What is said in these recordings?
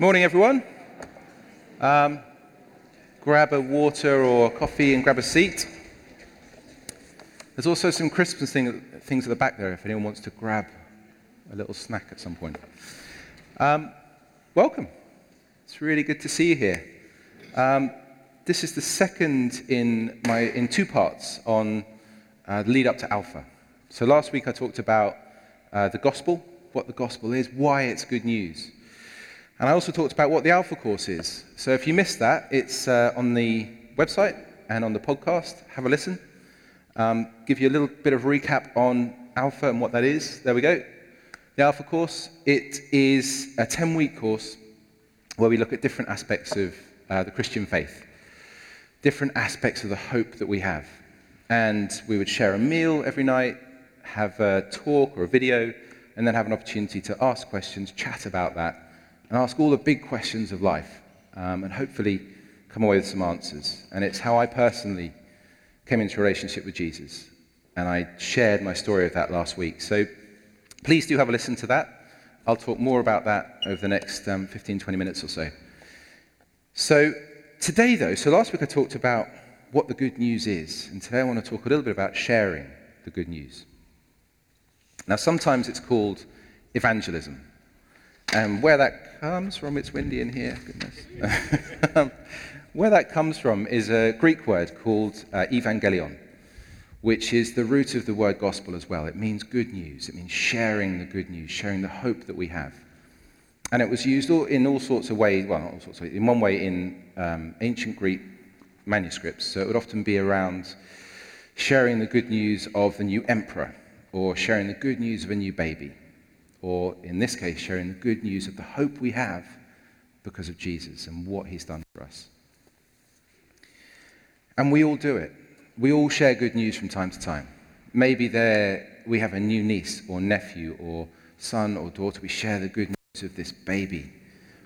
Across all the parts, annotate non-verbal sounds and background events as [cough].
Morning, everyone. Um, grab a water or coffee and grab a seat. There's also some Christmas thing, things at the back there if anyone wants to grab a little snack at some point. Um, welcome. It's really good to see you here. Um, this is the second in, my, in two parts on uh, the lead up to Alpha. So last week I talked about uh, the gospel, what the gospel is, why it's good news. And I also talked about what the Alpha course is. So if you missed that, it's uh, on the website and on the podcast. Have a listen. Um, give you a little bit of recap on Alpha and what that is. There we go. The Alpha course, it is a 10 week course where we look at different aspects of uh, the Christian faith, different aspects of the hope that we have. And we would share a meal every night, have a talk or a video, and then have an opportunity to ask questions, chat about that, and ask all the big questions of life, um, and hopefully come away with some answers. And it's how I personally came into a relationship with Jesus. And I shared my story of that last week. So please do have a listen to that. I'll talk more about that over the next um, 15, 20 minutes or so. So today, though, so last week I talked about what the good news is. And today I want to talk a little bit about sharing the good news. Now, sometimes it's called evangelism. And where that comes from, it's windy in here, goodness. [laughs] um, where that comes from is a Greek word called uh, evangelion, which is the root of the word gospel as well. It means good news, it means sharing the good news, sharing the hope that we have. And it was used all, in all sorts of ways, well, all sorts of ways, in one way in um, ancient Greek manuscripts. So it would often be around sharing the good news of the new emperor, or sharing the good news of a new baby, or in this case, sharing the good news of the hope we have because of Jesus and what he's done for us. And we all do it. We all share good news from time to time. Maybe there we have a new niece or nephew or son or daughter. We share the good news of this baby.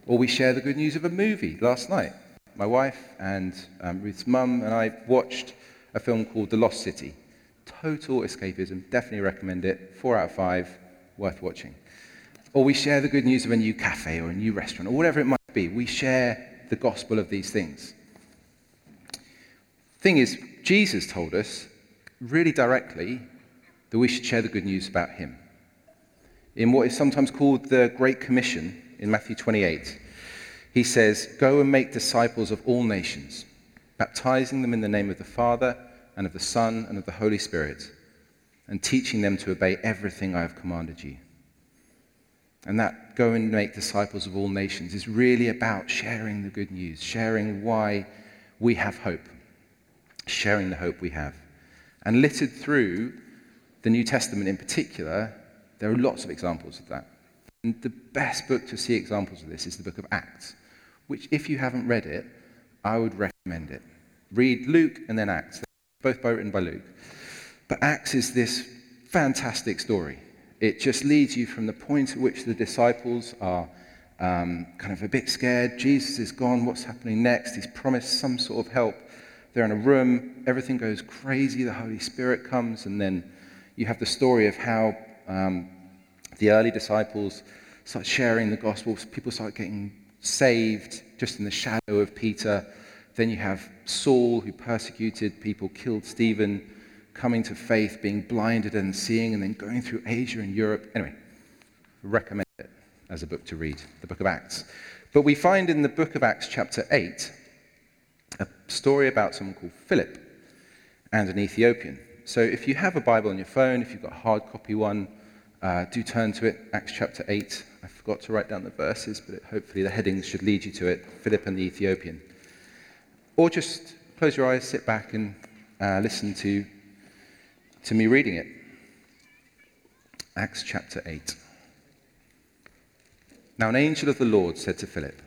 Or we share the good news of a movie. Last night, my wife and um, Ruth's mum and I watched a film called The Lost City. Total escapism. Definitely recommend it. Four out of five. Worth watching. Or we share the good news of a new cafe or a new restaurant or whatever it might be. We share the gospel of these things. Thing is, Jesus told us really directly that we should share the good news about him. In what is sometimes called the Great Commission in Matthew 28, he says, Go and make disciples of all nations, baptizing them in the name of the Father and of the Son and of the Holy Spirit, and teaching them to obey everything I have commanded you. And that go and make disciples of all nations is really about sharing the good news, sharing why we have hope sharing the hope we have. And littered through the New Testament in particular, there are lots of examples of that. And the best book to see examples of this is the book of Acts, which, if you haven't read it, I would recommend it. Read Luke and then Acts, both written by Luke. But Acts is this fantastic story. It just leads you from the point at which the disciples are um, kind of a bit scared. Jesus is gone. What's happening next? He's promised some sort of help. They're in a room, everything goes crazy, the Holy Spirit comes, and then you have the story of how um, the early disciples start sharing the gospel, people start getting saved just in the shadow of Peter. Then you have Saul, who persecuted people, killed Stephen, coming to faith, being blinded and seeing, and then going through Asia and Europe. Anyway, recommend it as a book to read, the book of Acts. But we find in the book of Acts, chapter 8, a story about someone called Philip and an Ethiopian. So if you have a Bible on your phone, if you've got a hard copy one, uh, do turn to it, Acts chapter 8. I forgot to write down the verses, but it, hopefully the headings should lead you to it Philip and the Ethiopian. Or just close your eyes, sit back, and uh, listen to, to me reading it. Acts chapter 8. Now, an angel of the Lord said to Philip,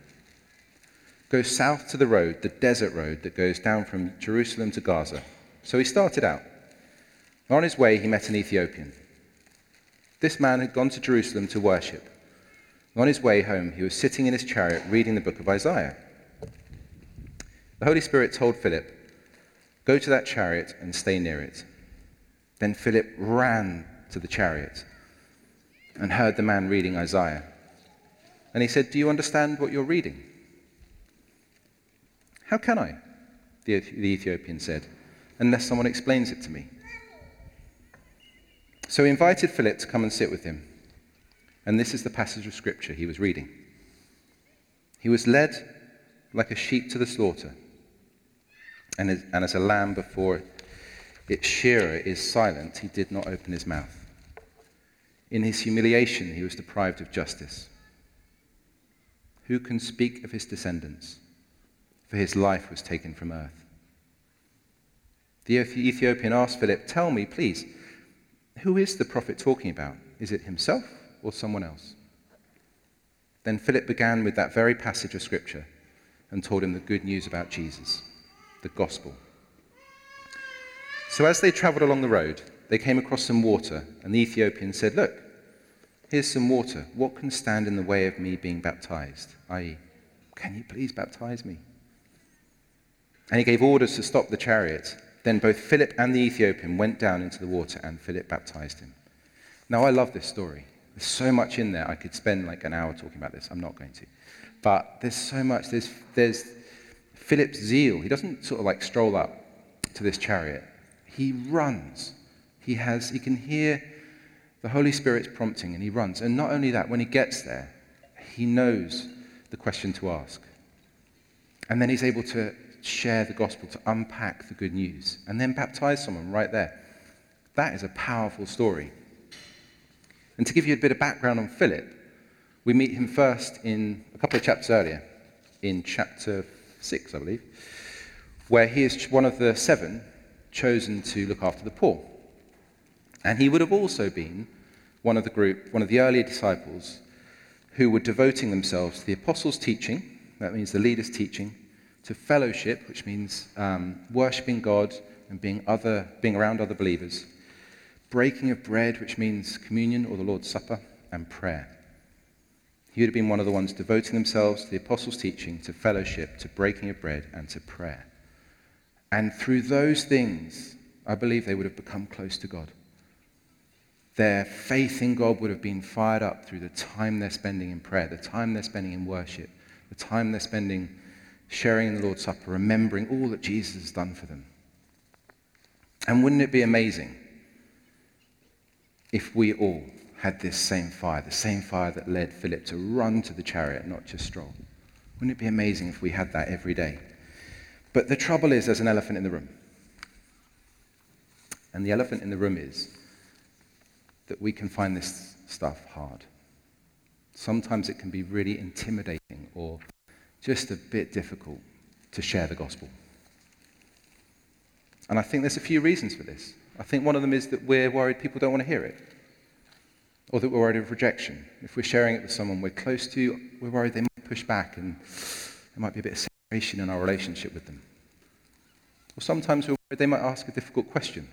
Go south to the road, the desert road that goes down from Jerusalem to Gaza. So he started out. On his way, he met an Ethiopian. This man had gone to Jerusalem to worship. On his way home, he was sitting in his chariot reading the book of Isaiah. The Holy Spirit told Philip, Go to that chariot and stay near it. Then Philip ran to the chariot and heard the man reading Isaiah. And he said, Do you understand what you're reading? How can I? The, Ethiopian said, unless someone explains it to me. So he invited Philip to come and sit with him. And this is the passage of scripture he was reading. He was led like a sheep to the slaughter, and as, and as a lamb before its shearer is silent, he did not open his mouth. In his humiliation, he was deprived of justice. Who can speak of his descendants? For his life was taken from earth. The Ethiopian asked Philip, Tell me, please, who is the prophet talking about? Is it himself or someone else? Then Philip began with that very passage of Scripture and told him the good news about Jesus, the gospel. So as they traveled along the road, they came across some water, and the Ethiopian said, Look, here's some water. What can stand in the way of me being baptized? I.e., can you please baptize me? And he gave orders to stop the chariot. Then both Philip and the Ethiopian went down into the water, and Philip baptized him. Now, I love this story. There's so much in there. I could spend like an hour talking about this. I'm not going to. But there's so much. There's, there's Philip's zeal. He doesn't sort of like stroll up to this chariot, he runs. He, has, he can hear the Holy Spirit's prompting and he runs. And not only that, when he gets there, he knows the question to ask. And then he's able to share the gospel, to unpack the good news, and then baptize someone right there. That is a powerful story. And to give you a bit of background on Philip, we meet him first in a couple of chapters earlier, in chapter 6, I believe, where he is one of the seven chosen to look after the poor. And he would have also been one of the group, one of the earlier disciples who were devoting themselves to the apostles' teaching, that means the leaders' teaching, to fellowship, which means um, worshipping God and being, other, being around other believers, breaking of bread, which means communion or the Lord's Supper, and prayer. He would have been one of the ones devoting themselves to the apostles' teaching, to fellowship, to breaking of bread, and to prayer. And through those things, I believe they would have become close to God. Their faith in God would have been fired up through the time they're spending in prayer, the time they're spending in worship, the time they're spending sharing in the Lord's Supper, remembering all that Jesus has done for them. And wouldn't it be amazing if we all had this same fire, the same fire that led Philip to run to the chariot, not just stroll? Wouldn't it be amazing if we had that every day? But the trouble is, there's an elephant in the room. And the elephant in the room is that we can find this stuff hard. Sometimes it can be really intimidating or just a bit difficult to share the gospel. And I think there's a few reasons for this. I think one of them is that we're worried people don't want to hear it, or that we're worried of rejection. If we're sharing it with someone we're close to, we're worried they might push back and there might be a bit of in our relationship with them. Or sometimes we're worried they might ask a difficult question.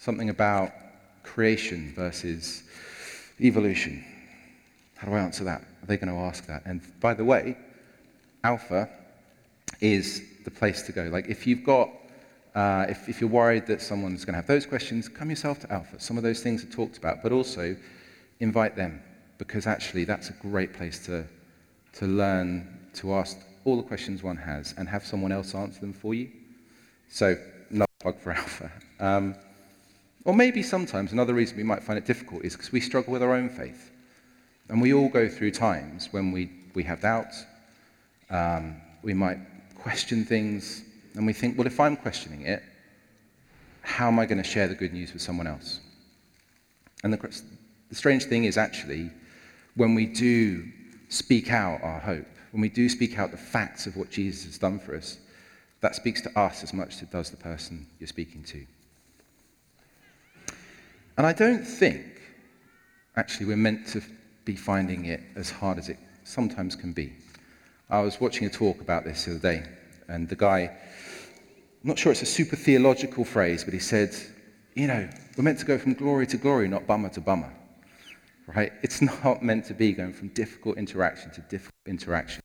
Something about creation versus evolution. How do I answer that? Are they going to ask that? And by the way, Alpha is the place to go. Like, if you've got, uh, if, if you're worried that someone's going to have those questions, come yourself to Alpha. Some of those things are talked about, but also invite them because actually that's a great place to, to learn to ask all the questions one has and have someone else answer them for you. So, another plug for [laughs] Alpha. Um, or maybe sometimes another reason we might find it difficult is because we struggle with our own faith. And we all go through times when we, we have doubts. Um, we might question things, and we think, well, if I'm questioning it, how am I going to share the good news with someone else? And the, the strange thing is actually, when we do speak out our hope, when we do speak out the facts of what Jesus has done for us, that speaks to us as much as it does the person you're speaking to. And I don't think, actually, we're meant to be finding it as hard as it sometimes can be. I was watching a talk about this the other day, and the guy, I'm not sure it's a super theological phrase, but he said, you know, we're meant to go from glory to glory, not bummer to bummer. Right? It's [laughs] not meant to be going from difficult interaction to difficult interaction.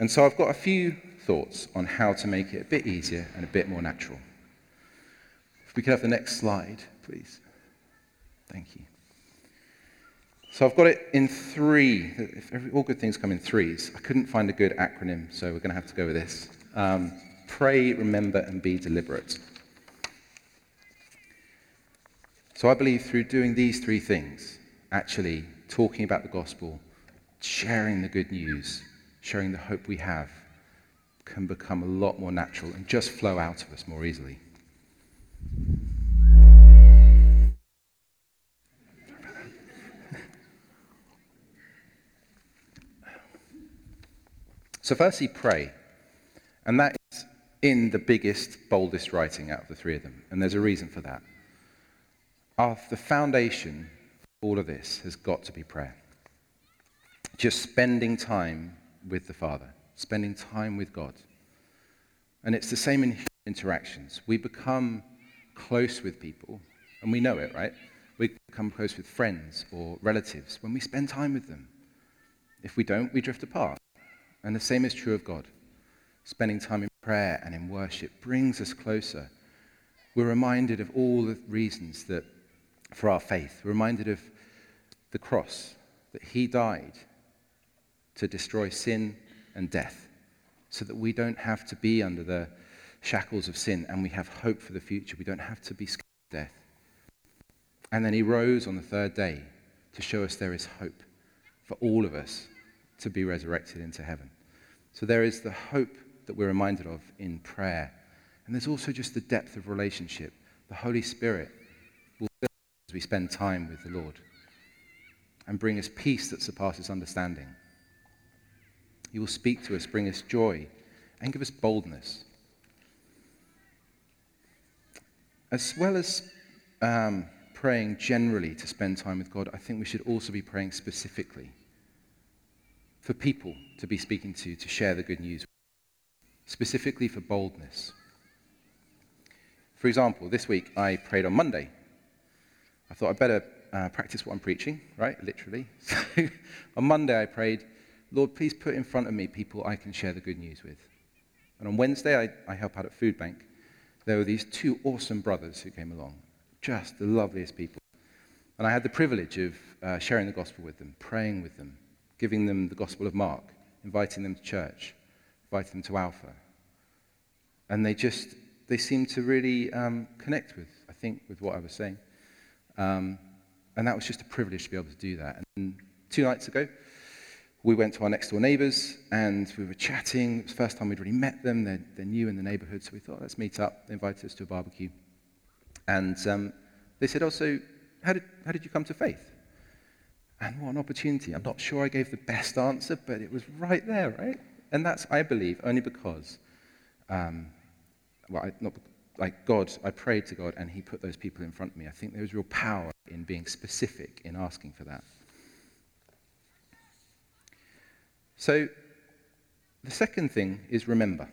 And so I've got a few thoughts on how to make it a bit easier and a bit more natural. If we could have the next slide, please. Thank you. So I've got it in three. all good things come in threes. I couldn't find a good acronym, so we're going to have to go with this. Um, pray, remember, and be deliberate. So I believe through doing these three things, actually talking about the gospel, sharing the good news, sharing the hope we have, can become a lot more natural and just flow out of us more easily. [laughs] So, firstly, pray. And that is in the biggest, boldest writing out of the three of them. And there's a reason for that Of the foundation of all of this has got to be prayer. Just spending time with the Father, spending time with God. And it's the same in interactions. We become close with people, and we know it, right? We become close with friends or relatives when we spend time with them. If we don't, we drift apart. And the same is true of God. Spending time in prayer and in worship brings us closer. We're reminded of all the reasons that for our faith. We're reminded of the cross, that He died to destroy sin and death, so that we don't have to be under the shackles of sin and we have hope for the future. We don't have to be scared of death. And then He rose on the third day to show us there is hope for all of us to be resurrected into heaven. So there is the hope that we're reminded of in prayer. And there's also just the depth of relationship. The Holy Spirit will as we spend time with the Lord and bring us peace that surpasses understanding. He will speak to us, bring us joy, and give us boldness. As well as um, praying generally to spend time with God, I think we should also be praying specifically for people to be speaking to, to share the good news, specifically for boldness. For example, this week I prayed on Monday I thought I'd better uh, practice what I'm preaching, right? Literally. [laughs] So on Monday, I prayed, Lord, please put in front of me people I can share the good news with. And on Wednesday, I, I help out at Food Bank. There were these two awesome brothers who came along, just the loveliest people. And I had the privilege of uh, sharing the gospel with them, praying with them, giving them the gospel of Mark, inviting them to church, inviting them to Alpha. And they just, they seemed to really um, connect with, I think, with what I was saying. Um, and that was just a privilege to be able to do that. And two nights ago, we went to our next door neighbours and we were chatting. It was the first time we'd really met them. They're, they're new in the neighbourhood, so we thought, let's meet up. They invited us to a barbecue. And um, they said, also, oh, how did, how did you come to faith? And what an opportunity. I'm not sure I gave the best answer, but it was right there, right? And that's, I believe, only because, um, well, I, not like God, I prayed to God and He put those people in front of me. I think there was real power in being specific in asking for that. So, the second thing is remember.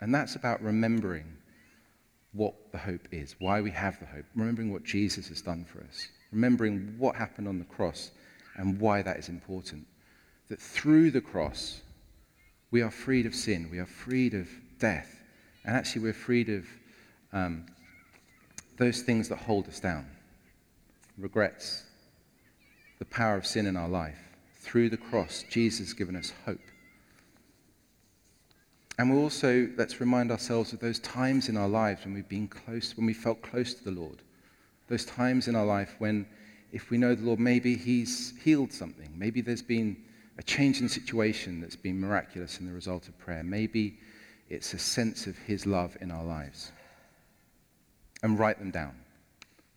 And that's about remembering what the hope is, why we have the hope, remembering what Jesus has done for us, remembering what happened on the cross and why that is important. That through the cross, we are freed of sin, we are freed of death, and actually, we're freed of um, those things that hold us down regrets, the power of sin in our life. Through the cross, Jesus has given us hope. And we also, let's remind ourselves of those times in our lives when we've been close, when we felt close to the Lord. Those times in our life when, if we know the Lord, maybe He's healed something. Maybe there's been a change in situation that's been miraculous in the result of prayer. Maybe it's a sense of His love in our lives. And write them down.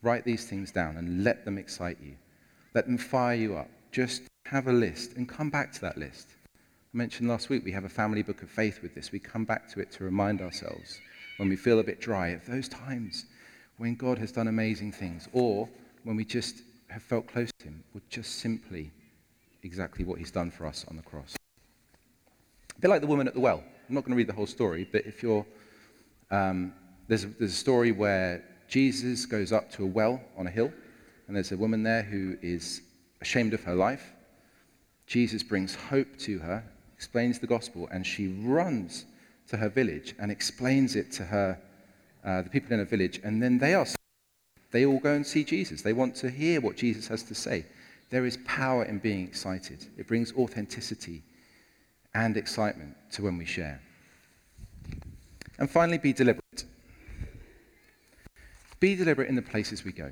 Write these things down and let them excite you. Let them fire you up. Just have a list and come back to that list. I mentioned last week we have a family book of faith with this. We come back to it to remind ourselves when we feel a bit dry of those times when God has done amazing things or when we just have felt close to Him or just simply exactly what He's done for us on the cross. A bit like the woman at the well. I'm not going to read the whole story, but if you're, um, there's, a, there's a story where Jesus goes up to a well on a hill, and there's a woman there who is ashamed of her life. Jesus brings hope to her, explains the gospel, and she runs to her village and explains it to her, uh, the people in her village, and then they are. They all go and see Jesus. They want to hear what Jesus has to say. There is power in being excited. It brings authenticity and excitement to when we share. And finally, be deliberate. Be deliberate in the places we go.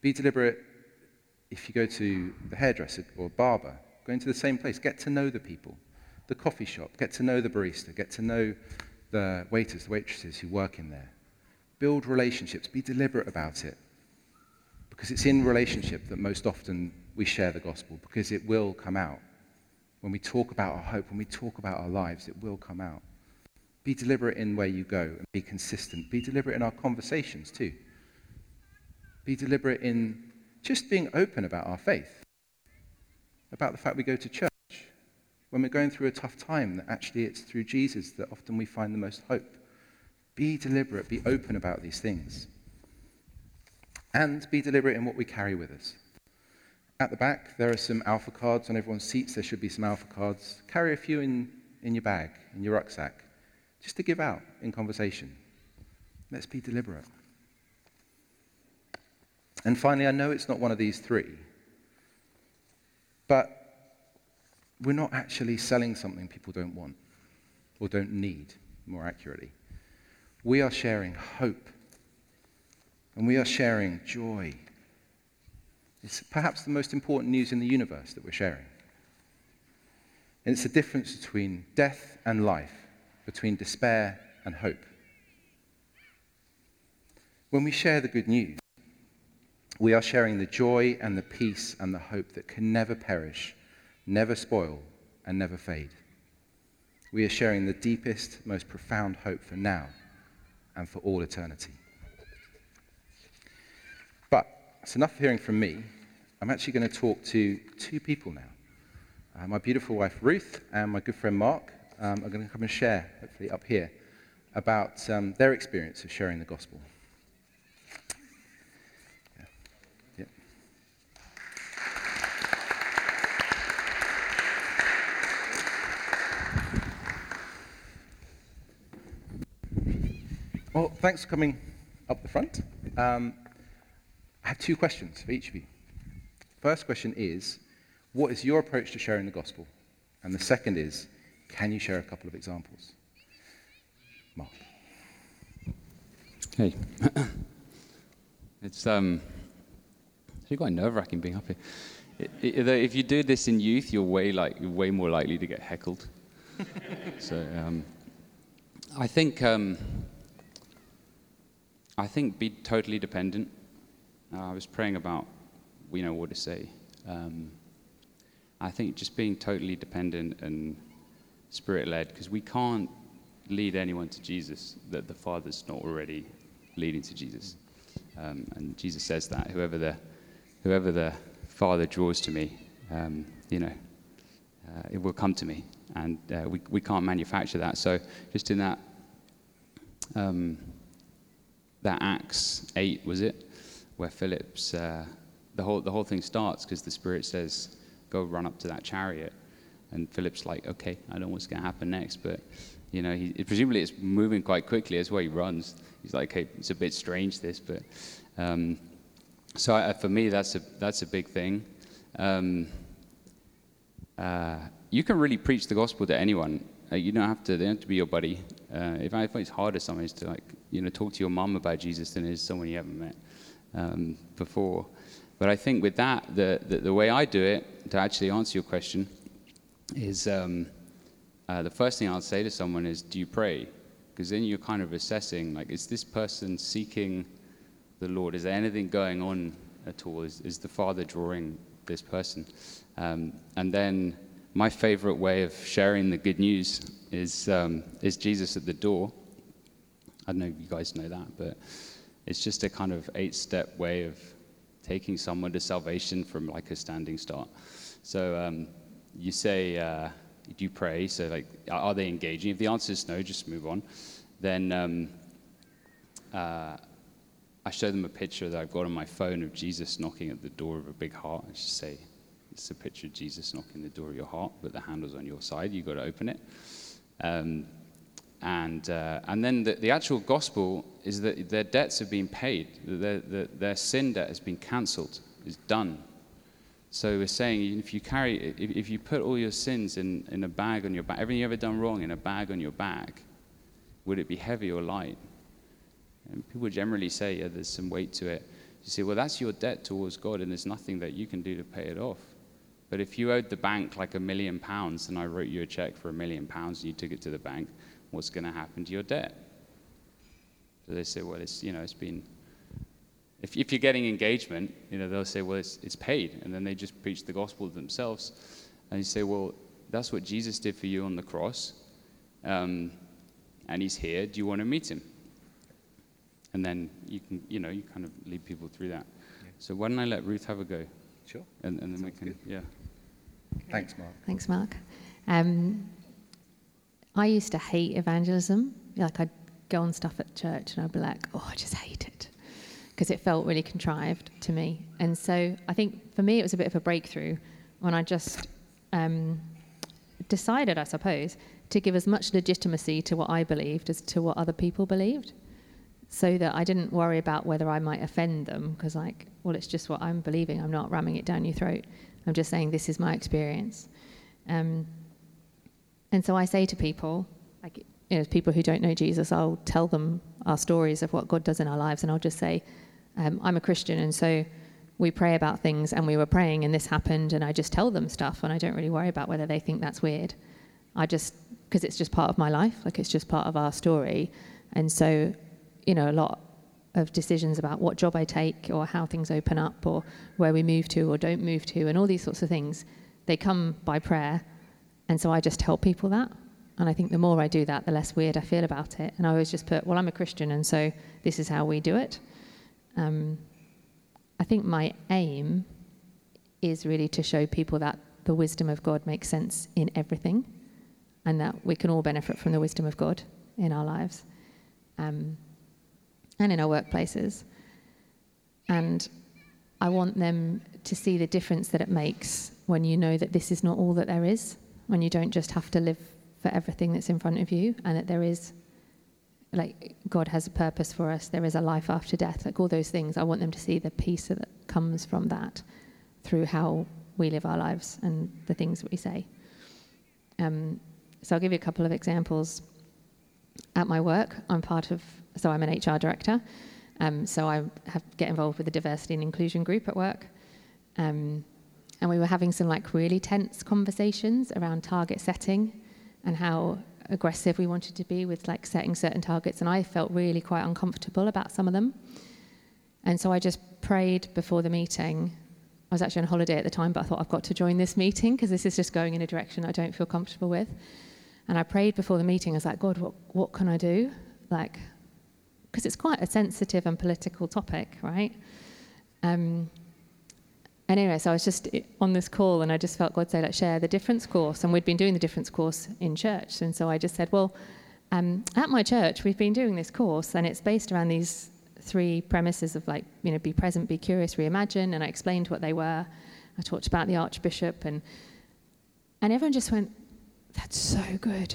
Be deliberate if you go to the hairdresser or barber, go into the same place. Get to know the people. The coffee shop, get to know the barista, get to know the waiters, the waitresses who work in there. Build relationships. Be deliberate about it. Because it's in relationship that most often we share the gospel, because it will come out. When we talk about our hope, when we talk about our lives, it will come out. Be deliberate in where you go and be consistent. Be deliberate in our conversations too. Be deliberate in just being open about our faith, about the fact we go to church. When we're going through a tough time, that actually it's through Jesus that often we find the most hope. Be deliberate, be open about these things. And be deliberate in what we carry with us. At the back, there are some alpha cards. On everyone's seats, there should be some alpha cards. Carry a few in, in your bag, in your rucksack, just to give out in conversation. Let's be deliberate. And finally, I know it's not one of these three, but we're not actually selling something people don't want or don't need, more accurately. We are sharing hope and we are sharing joy. It's perhaps the most important news in the universe that we're sharing. And it's the difference between death and life, between despair and hope. When we share the good news, we are sharing the joy and the peace and the hope that can never perish, never spoil, and never fade. We are sharing the deepest, most profound hope for now and for all eternity. But it's enough hearing from me. I'm actually going to talk to two people now. Uh, my beautiful wife Ruth and my good friend Mark um, are going to come and share, hopefully up here, about um, their experience of sharing the gospel. Well, thanks for coming up the front. Um, I have two questions for each of you. First question is What is your approach to sharing the gospel? And the second is Can you share a couple of examples? Mark. Hey. [coughs] it's um, it's quite nerve wracking being up here. if you do this in youth, you're way, like, you're way more likely to get heckled. [laughs] so um, I think. Um, I think be totally dependent. Uh, I was praying about, you know, what to say. Um, I think just being totally dependent and spirit led, because we can't lead anyone to Jesus that the Father's not already leading to Jesus. Um, and Jesus says that whoever the, whoever the Father draws to me, um, you know, uh, it will come to me. And uh, we, we can't manufacture that. So just in that, um, that Acts 8, was it? Where Philip's, uh, the, whole, the whole thing starts because the Spirit says, go run up to that chariot. And Philip's like, okay, I don't know what's going to happen next. But, you know, he, presumably it's moving quite quickly. That's why he runs. He's like, okay, it's a bit strange, this. But um, so I, for me, that's a, that's a big thing. Um, uh, you can really preach the gospel to anyone. Uh, you don't have to, they don't have to be your buddy. Uh, if I find it's harder sometimes to like you know, talk to your mum about Jesus than it is someone you haven't met um, before. But I think with that, the, the, the, way I do it, to actually answer your question, is um, uh, the first thing I'll say to someone is, Do you pray? Because then you're kind of assessing, like, is this person seeking the Lord? Is there anything going on at all? Is, is the Father drawing this person? Um, and then my favorite way of sharing the good news is, um, is Jesus at the door. I don't know if you guys know that, but it's just a kind of eight step way of taking someone to salvation from like a standing start. So um, you say, uh, do you pray? So, like, are they engaging? If the answer is no, just move on. Then um, uh, I show them a picture that I've got on my phone of Jesus knocking at the door of a big heart. I just say, it's a picture of Jesus knocking the door of your heart, but the handle's on your side. You've got to open it. Um, and, uh, and then the, the, actual gospel is that their debts have been paid, their, their, their sin debt has been cancelled, is done. So we're saying if you carry, if, if you put all your sins in, in a bag on your back, everything you've ever done wrong in a bag on your back, would it be heavy or light? And people generally say, yeah, there's some weight to it. You say, well, that's your debt towards God, and there's nothing that you can do to pay it off. But if you owed the bank like a million pounds and I wrote you a check for a million pounds and you took it to the bank, what's going to happen to your debt? So they say, well, it's, you know, it's been, if, if you're getting engagement, you know, they'll say, well, it's, it's paid. And then they just preach the gospel to themselves. And you say, well, that's what Jesus did for you on the cross. Um, and he's here. Do you want to meet him? And then you can, you know, you kind of lead people through that. Yeah. So why don't I let Ruth have a go? Sure. And, and then Sounds we can, good. yeah. Thanks, Mark. Thanks, Mark. Um, I used to hate evangelism. Like I'd go on stuff at church and I'd be like, oh, I just hate it because it felt really contrived to me. And so I think for me it was a bit of a breakthrough when I just um, decided, I suppose, to give as much legitimacy to what I believed as to what other people believed so that I didn't worry about whether I might offend them because, like, well, it's just what I'm believing. I'm not ramming it down your throat. I'm just saying this is my experience. Um, and so I say to people, like, you know, people who don't know Jesus, I'll tell them our stories of what God does in our lives, and I'll just say, um, I'm a Christian, and so we pray about things, and we were praying, and this happened, and I just tell them stuff, and I don't really worry about whether they think that's weird. I just, because it's just part of my life, like it's just part of our story, and so you know, a lot of decisions about what job I take or how things open up or where we move to or don't move to and all these sorts of things, they come by prayer. And so I just tell people that. And I think the more I do that, the less weird I feel about it. And I always just put, well, I'm a Christian, and so this is how we do it. Um, I think my aim is really to show people that the wisdom of God makes sense in everything and that we can all benefit from the wisdom of God in our lives. Um, and in our workplaces. And I want them to see the difference that it makes when you know that this is not all that there is, when you don't just have to live for everything that's in front of you, and that there is, like, God has a purpose for us, there is a life after death, like all those things. I want them to see the peace that comes from that through how we live our lives and the things that we say. Um, so I'll give you a couple of examples. At my work, I'm part of so I'm an HR director. Um, so I have get involved with the diversity and inclusion group at work. Um, and we were having some like really tense conversations around target setting and how aggressive we wanted to be with like setting certain targets. And I felt really quite uncomfortable about some of them. And so I just prayed before the meeting. I was actually on holiday at the time, but I thought I've got to join this meeting because this is just going in a direction I don't feel comfortable with. And I prayed before the meeting. I was like, God, what, what can I do? Like, because it's quite a sensitive and political topic, right? Um, and anyway, so I was just on this call and I just felt God say, let's share the difference course. And we'd been doing the difference course in church. And so I just said, well, um, at my church, we've been doing this course and it's based around these three premises of like, you know, be present, be curious, reimagine. And I explained what they were. I talked about the Archbishop and, and everyone just went, that's so good.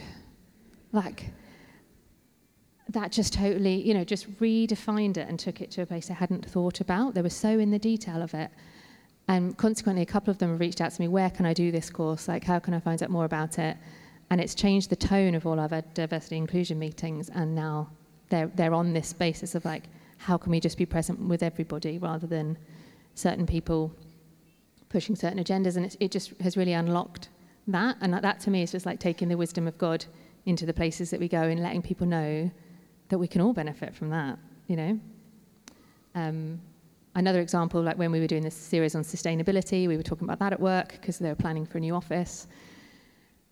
Like, that just totally, you know, just redefined it and took it to a place I hadn't thought about. They were so in the detail of it. And consequently, a couple of them have reached out to me, where can I do this course? Like, how can I find out more about it? And it's changed the tone of all our diversity inclusion meetings. And now they're, they're on this basis of like, how can we just be present with everybody rather than certain people pushing certain agendas? And it, just has really unlocked that. And that to me is just like taking the wisdom of God into the places that we go and letting people know that we can all benefit from that, you know. Um, another example, like when we were doing this series on sustainability, we were talking about that at work because they were planning for a new office,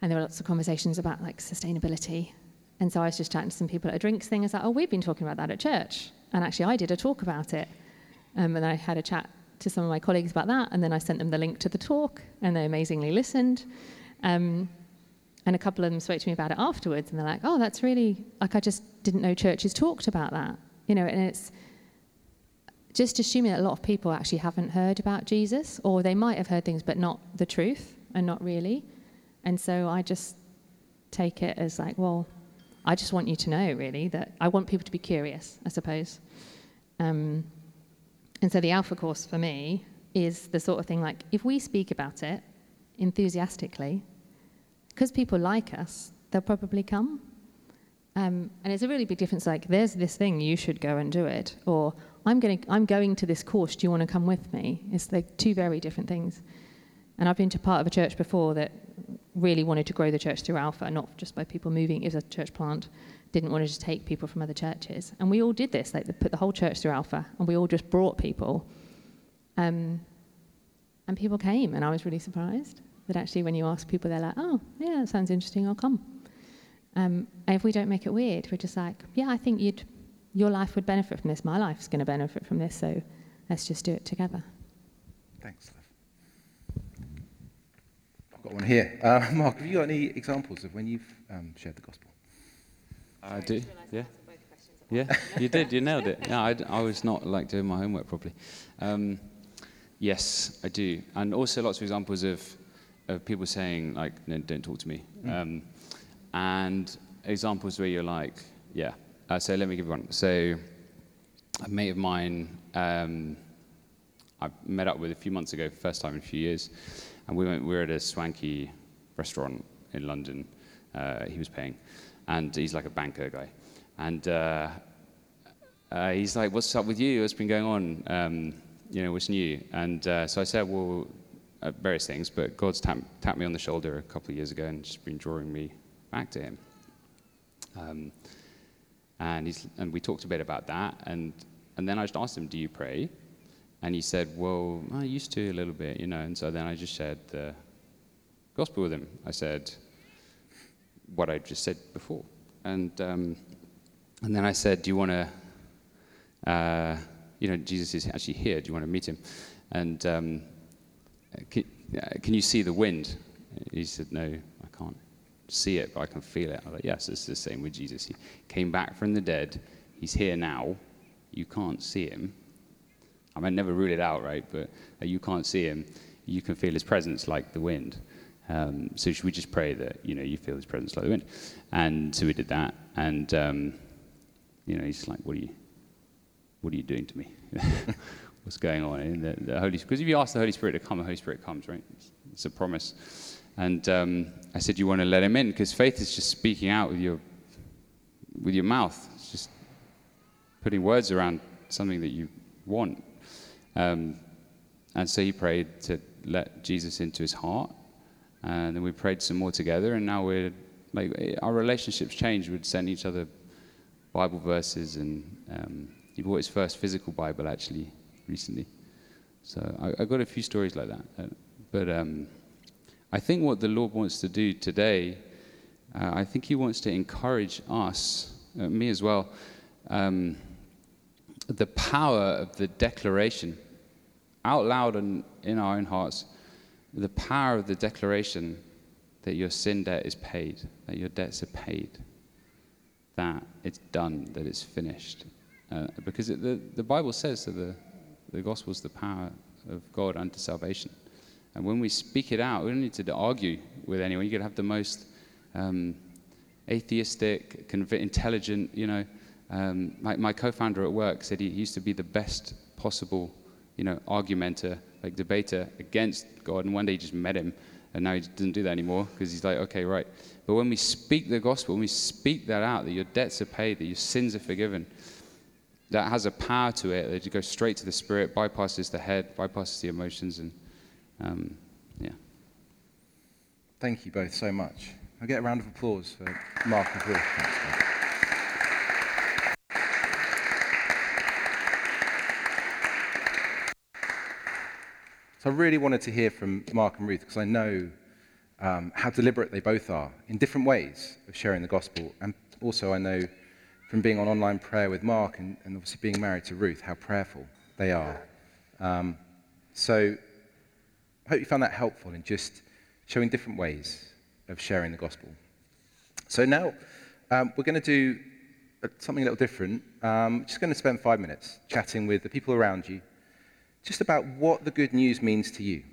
and there were lots of conversations about like sustainability. And so I was just chatting to some people at a drinks thing. I was like, "Oh, we've been talking about that at church," and actually, I did a talk about it, um, and I had a chat to some of my colleagues about that, and then I sent them the link to the talk, and they amazingly listened. Um, and a couple of them spoke to me about it afterwards, and they're like, "Oh, that's really like I just didn't know churches talked about that." You know, and it's just assuming that a lot of people actually haven't heard about Jesus, or they might have heard things, but not the truth, and not really. And so I just take it as like, well, I just want you to know, really, that I want people to be curious, I suppose. Um, and so the Alpha course for me is the sort of thing like if we speak about it enthusiastically, because people like us, they'll probably come. Um, and it's a really big difference. Like, there's this thing, you should go and do it, or I'm going, I'm going to this course. Do you want to come with me? It's like two very different things. And I've been to part of a church before that really wanted to grow the church through Alpha, not just by people moving. It was a church plant, didn't want to just take people from other churches. And we all did this. Like, put the whole church through Alpha, and we all just brought people. Um, and people came, and I was really surprised that actually, when you ask people, they're like, "Oh, yeah, that sounds interesting. I'll come." Um, if we don't make it weird, we're just like, "Yeah, I think you'd, your life would benefit from this. My life's going to benefit from this. So let's just do it together." Thanks, Liv. I've got one here. Uh, [laughs] Mark, have you got any examples of when you've um, shared the gospel? I do. Yeah. Yeah, you did. You [laughs] nailed it. Yeah, I, I was not like doing my homework properly. Um, yes, I do, and also lots of examples of, of people saying like, no, "Don't talk to me," um, and examples where you're like, "Yeah." Uh, so let me give one. So a mate of mine, um, I met up with a few months ago, first time in a few years, and we went. We were at a swanky restaurant in London. Uh, he was paying, and he's like a banker guy, and uh, uh, he's like, "What's up with you? What's been going on? Um, you know, what's new?" And uh, so I said, "Well, uh, various things, but God's tapped, tapped me on the shoulder a couple of years ago and just been drawing me back to Him." Um, and, he's, and we talked a bit about that, and, and then I just asked him, "Do you pray?" And he said, "Well, I used to a little bit, you know." And so then I just shared the gospel with him. I said what I just said before, and um, and then I said, "Do you want to?" Uh, you know, Jesus is actually here. Do you want to meet him? And um, can, uh, can you see the wind? He said, No, see it, but I can feel it. I was like, Yes, it's the same with Jesus. He came back from the dead. He's here now. You can't see him. I mean, never rule it out, right? But uh, you can't see him. You can feel his presence like the wind. Um, so should we just pray that you know you feel his presence like the wind? And so we did that. And um, you know, he's like, "What are you? What are you doing to me? [laughs] What's going on?" And the, the Holy because if you ask the Holy Spirit to come, the Holy Spirit comes, right? It's a promise. And um, I said, "You want to let him in because faith is just speaking out with your with your mouth. It's just putting words around something that you want." Um, and so he prayed to let Jesus into his heart. And then we prayed some more together. And now we're like, our relationships changed. We'd send each other Bible verses. And um, he bought his first physical Bible actually recently. So I, I got a few stories like that. Uh, but um, I think what the Lord wants to do today, uh, I think he wants to encourage us, uh, me as well, um, the power of the declaration out loud and in our own hearts the power of the declaration that your sin debt is paid, that your debts are paid, that it's done, that it's finished. Uh, because it, the, the Bible says that the, the gospel is the power of God unto salvation. And when we speak it out, we don't need to argue with anyone. You could have the most um, atheistic, conv- intelligent, you know. Um, my, my co-founder at work said he used to be the best possible, you know, argumenter, like debater against God. And one day he just met him, and now he doesn't do that anymore because he's like, okay, right. But when we speak the gospel, when we speak that out, that your debts are paid, that your sins are forgiven, that has a power to it that you go straight to the spirit, bypasses the head, bypasses the emotions, and um, yeah. Thank you both so much. I'll get a round of applause for Mark and Ruth. So I really wanted to hear from Mark and Ruth because I know um, how deliberate they both are in different ways of sharing the gospel. And also, I know from being on online prayer with Mark and, and obviously being married to Ruth how prayerful they are. Um, so I hope you found that helpful in just showing different ways of sharing the gospel. So now um, we're going to do uh, something a little different. Um, just going to spend five minutes chatting with the people around you just about what the good news means to you.